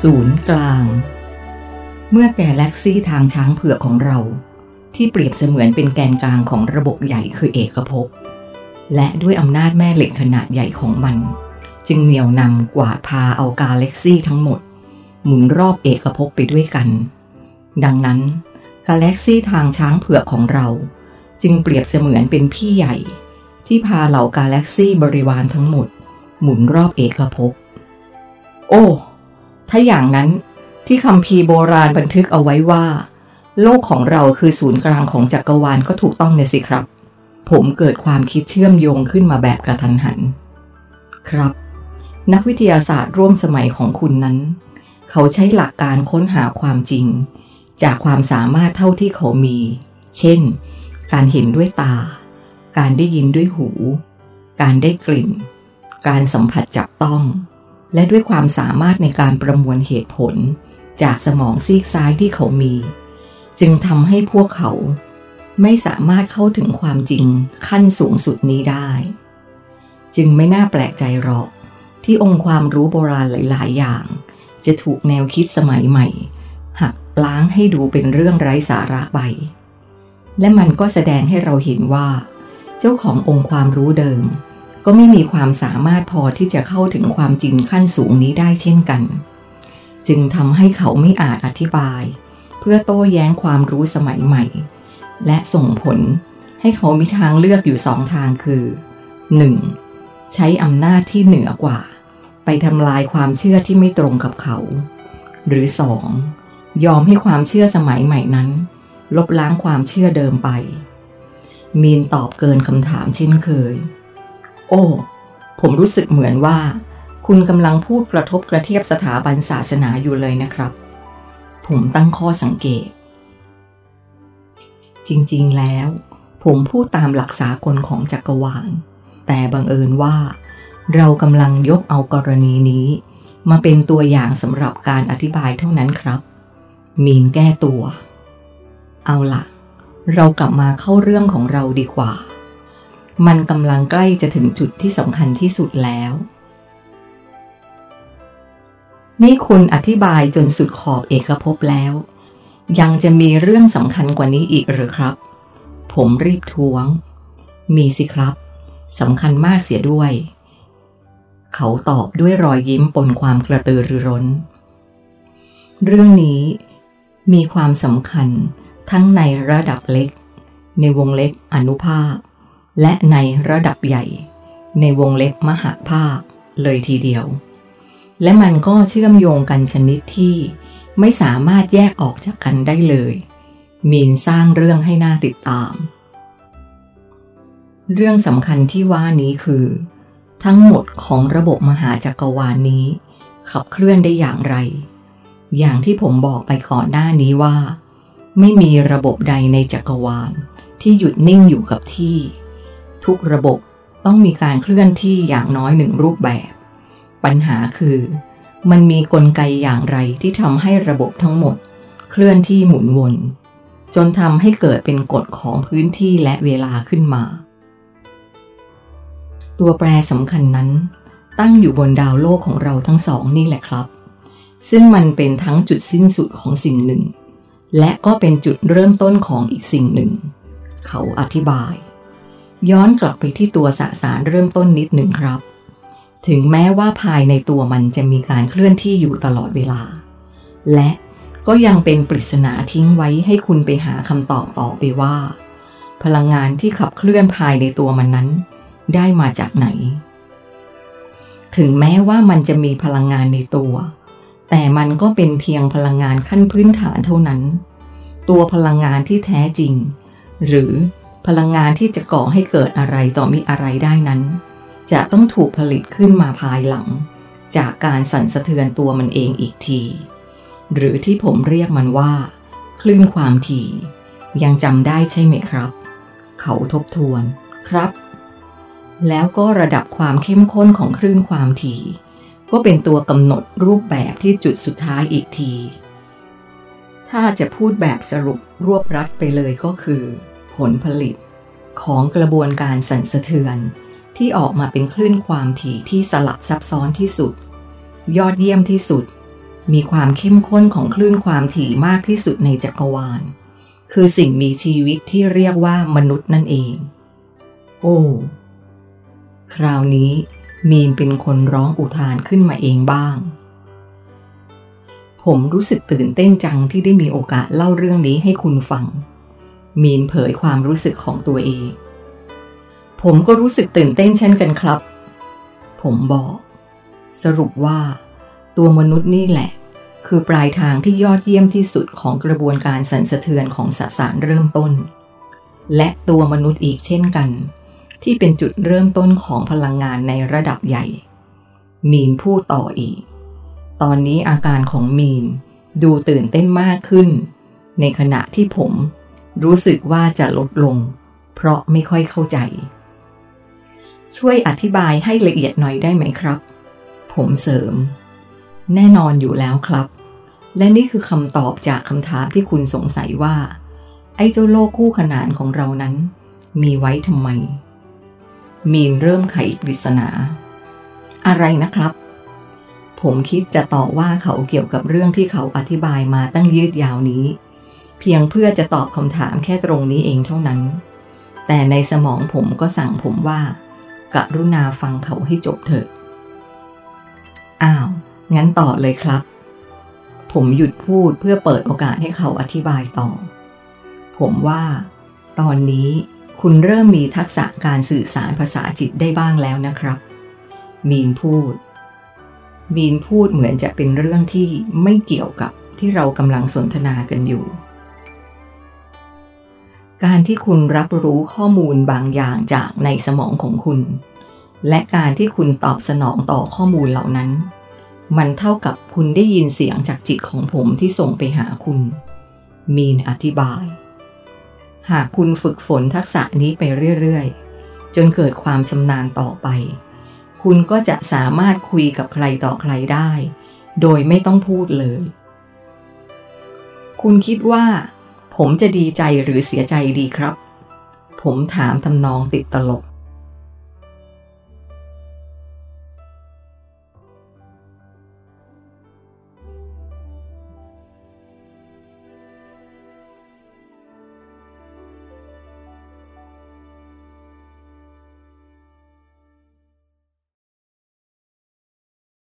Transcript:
ศูนย์กลาง เมื่อแกแล็กซี่ทางช้างเผือกของเรา ที่เปรียบเสมือนเป็นแกนกลางของระบบใหญ่คือเอกภพ และด้วยอำนาจแม่เหล็กขนาดใหญ่ของมัน จึงเหนี่ยวนำกวาดพาเอากาแล็กซี่ทั้งหมด หมุนรอบเอกภพไปด้วยกัน ดังนั้นกาแล็กซี่ทางช้างเผือกของเรา จึงเปรียบเสมือนเป็นพี่ใหญ่ ที่พาเหล่ากาแล็กซี่บริวารทั้งหมด หมุนรอบเอกภพ โอ้ ถ้าอย่างนั้นที่คำพีโบราณบันทึกเอาไว้ว่า โลกของเราคือศูนย์กลางของจักรวาลก็ถูกต้องเนี่ยสิครับ ผมเกิดความคิดเชื่อมโยงขึ้นมาแบบกระทันหัน ครับ นักวิทยาศาสตร์ร่วมสมัยของคุณนั้น เขาใช้หลักการค้นหาความจริง จากความสามารถเท่าที่เขามี เช่น การเห็นด้วยตา การได้ยินด้วยหู การได้กลิ่น การสัมผัสจับต้อง และด้วยความสามารถในการประมวลเหตุผล จากสมองซีกซ้ายที่เขามี จึงทำให้พวกเขาไม่สามารถเข้าถึงความจริงขั้นสูงสุดนี้ได้ จึงไม่น่าแปลกใจหรอก ที่องค์ความรู้โบราณหลาย ๆ อย่าง จะถูกแนวคิดสมัยใหม่ หักล้างให้ดูเป็นเรื่องไร้สาระไป และมันก็แสดงให้เราเห็นว่า เจ้าขององค์ความรู้เดิม ก็ไม่มีความสามารถพอที่จะเข้าถึงความจริงขั้นสูงนี้ได้เช่นกัน จึงทำให้เขาไม่อาจอธิบาย เพื่อโต้แย้งความรู้สมัยใหม่ และส่งผลให้เขามีทางเลือกอยู่สองทางคือ 1. ใช้อำนาจที่เหนือกว่า ไปทำลายความเชื่อที่ไม่ตรงกับเขา หรือ 2. ยอมให้ความเชื่อสมัยใหม่นั้น ลบล้างความเชื่อเดิมไป มีนตอบเกินคำถามเช่นเคย โอ้ ผมรู้สึกเหมือนว่า คุณกำลังพูดกระทบกระเทียบสถาบันศาสนาอยู่เลยนะครับ ผมตั้งข้อสังเกต จริงๆแล้ว ผมพูดตามหลักสากลของจักรวาล แต่บังเอิญว่า เรากำลังยกเอากรณีนี้ มาเป็นตัวอย่างสำหรับการอธิบายเท่านั้นครับ มีนแก้ตัว เอาละเรากลับมาเข้าเรื่องของเราดีกว่า มันกำลังใกล้จะถึงจุดที่สำคัญที่สุดแล้ว นี่คุณอธิบายจนสุดขอบเอกภพแล้ว ยังจะมีเรื่องสำคัญกว่านี้อีกหรือครับ ผมรีบท้วง มีสิครับสำคัญมากเสียด้วย เขาตอบด้วยรอยยิ้มปนความกระตือรือร้น เรื่องนี้มีความสำคัญทั้งในระดับเล็ก ในวงเล็บอนุภาค และในระดับใหญ่ ในวงเล็บมหาภาคเลยทีเดียว และมันก็เชื่อมโยงกันชนิดที่ไม่สามารถแยกออกจากกันได้เลย มีนสร้างเรื่องให้น่าติดตาม เรื่องสำคัญที่ว่านี้คือ ทั้งหมดของระบบมหาจักรวาลนนี้ ขับเคลื่อนได้อย่างไร อย่างที่ผมบอกไปก่อนหน้านี้ว่า ไม่มีระบบใดในจักรวาลที่หยุดนิ่งอยู่กับที่ ทุกระบบต้องมีการเคลื่อนที่อย่างน้อยหนึ่งรูปแบบ ปัญหาคือ มันมีกลไกอย่างไรที่ทำให้ระบบทั้งหมด เคลื่อนที่หมุนวน จนทำให้เกิดเป็นกฎของพื้นที่และเวลาขึ้นมา ตัวแปรสำคัญนั้น ตั้งอยู่บนดาวโลกของเราทั้งสองนี่แหละครับ ซึ่งมันเป็นทั้งจุดสิ้นสุดของสิ่งหนึ่ง และก็เป็นจุดเริ่มต้นของอีกสิ่งหนึ่ง เขาอธิบาย ย้อนกลับไปที่ตัวสสารเริ่มต้นนิดหนึ่งครับ ถึงแม้ว่าภายในตัวมันจะมีการเคลื่อนที่อยู่ตลอดเวลา และก็ยังเป็นปริศนาทิ้งไว้ให้คุณไปหาคำตอบต่อไปว่า พลังงานที่ขับเคลื่อนภายในตัวมันนั้น ได้มาจากไหน ถึงแม้ว่ามันจะมีพลังงานในตัว แต่มันก็เป็นเพียงพลังงานขั้นพื้นฐานเท่านั้น ตัวพลังงานที่แท้จริง หรือ พลังงานที่จะก่อให้เกิดอะไรต่อมีอะไรได้นั้น จะต้องถูกผลิตขึ้นมาภายหลัง จากการสั่นสะเทือนตัวมันเองอีกที หรือที่ผมเรียกมันว่า คลื่นความถี่ ยังจำได้ใช่ไหมครับ เขาทบทวนครับ แล้วก็ระดับความเข้มข้นของคลื่นความถี่ ก็เป็นตัวกำหนดรูปแบบที่จุดสุดท้ายอีกที ถ้าจะพูดแบบสรุปรวบรัดไปเลยก็คือ ผลผลิตของกระบวนการสั่นสะเทือน ที่ออกมาเป็นคลื่นความถี่ที่สลับซับซ้อนที่สุด ยอดเยี่ยมที่สุด มีความเข้มข้นของคลื่นความถี่มากที่สุดในจักรวาล คือสิ่งมีชีวิตที่เรียกว่ามนุษย์นั่นเอง โอ้ คราวนี้มีนเป็นคนร้องอุทานขึ้นมาเองบ้าง ผมรู้สึกตื่นเต้นจังที่ได้มีโอกาสเล่าเรื่องนี้ให้คุณฟัง มีนเผยความรู้สึกของตัวเอง ผมก็รู้สึกตื่นเต้นเช่นกันครับ ผมบอก สรุปว่า ตัวมนุษย์นี่แหละ คือปลายทางที่ยอดเยี่ยมที่สุดของกระบวนการสั่นสะเทือนของสสารเริ่มต้น และตัวมนุษย์อีกเช่นกัน ที่เป็นจุดเริ่มต้นของพลังงานในระดับใหญ่ มีนพูดต่ออีก ตอนนี้อาการของมีนดูตื่นเต้นมากขึ้น ในขณะที่ผม รู้สึกว่าจะลดลง เพราะไม่ค่อยเข้าใจ ช่วยอธิบายให้ละเอียดหน่อยได้ไหมครับ ผมเสริม แน่นอนอยู่แล้วครับ และนี่คือคำตอบจากคำถามที่คุณสงสัยว่า ไอ้เจ้าโลกคู่ขนานของเรานั้น มีไว้ทำไม มีนเริ่มไขปริศนา อะไรนะครับผมคิดจะต่อว่าเขาเกี่ยวกับเรื่องที่เขาอธิบายมาตั้งยืดยาวนี้ เพียงเพื่อจะตอบคำถามแค่ตรงนี้เองเท่านั้น แต่ในสมองผมก็สั่งผมว่า กรุณาฟังเขาให้จบเถอะ อ้าว งั้นต่อเลยครับ ผมหยุดพูดเพื่อเปิดโอกาสให้เขาอธิบายต่อ ผมว่า ตอนนี้คุณเริ่มมีทักษะการสื่อสารภาษาจิตได้บ้างแล้วนะครับ มีนพูด มีนพูดเหมือนจะเป็นเรื่องที่ไม่เกี่ยวกับที่เรากำลังสนทนากันอยู่ การที่คุณรับรู้ข้อมูลบางอย่างจากในสมองของคุณ และการที่คุณตอบสนองต่อข้อมูลเหล่านั้น มันเท่ากับคุณได้ยินเสียงจากจิตของผมที่ส่งไปหาคุณ มีนอธิบาย หากคุณฝึกฝนทักษะนี้ไปเรื่อยๆ จนเกิดความชำนาญต่อไป คุณก็จะสามารถคุยกับใครต่อใครได้ โดยไม่ต้องพูดเลย คุณคิดว่า ผมจะดีใจหรือเสียใจดีครับ ผมถามทำนองติดตลก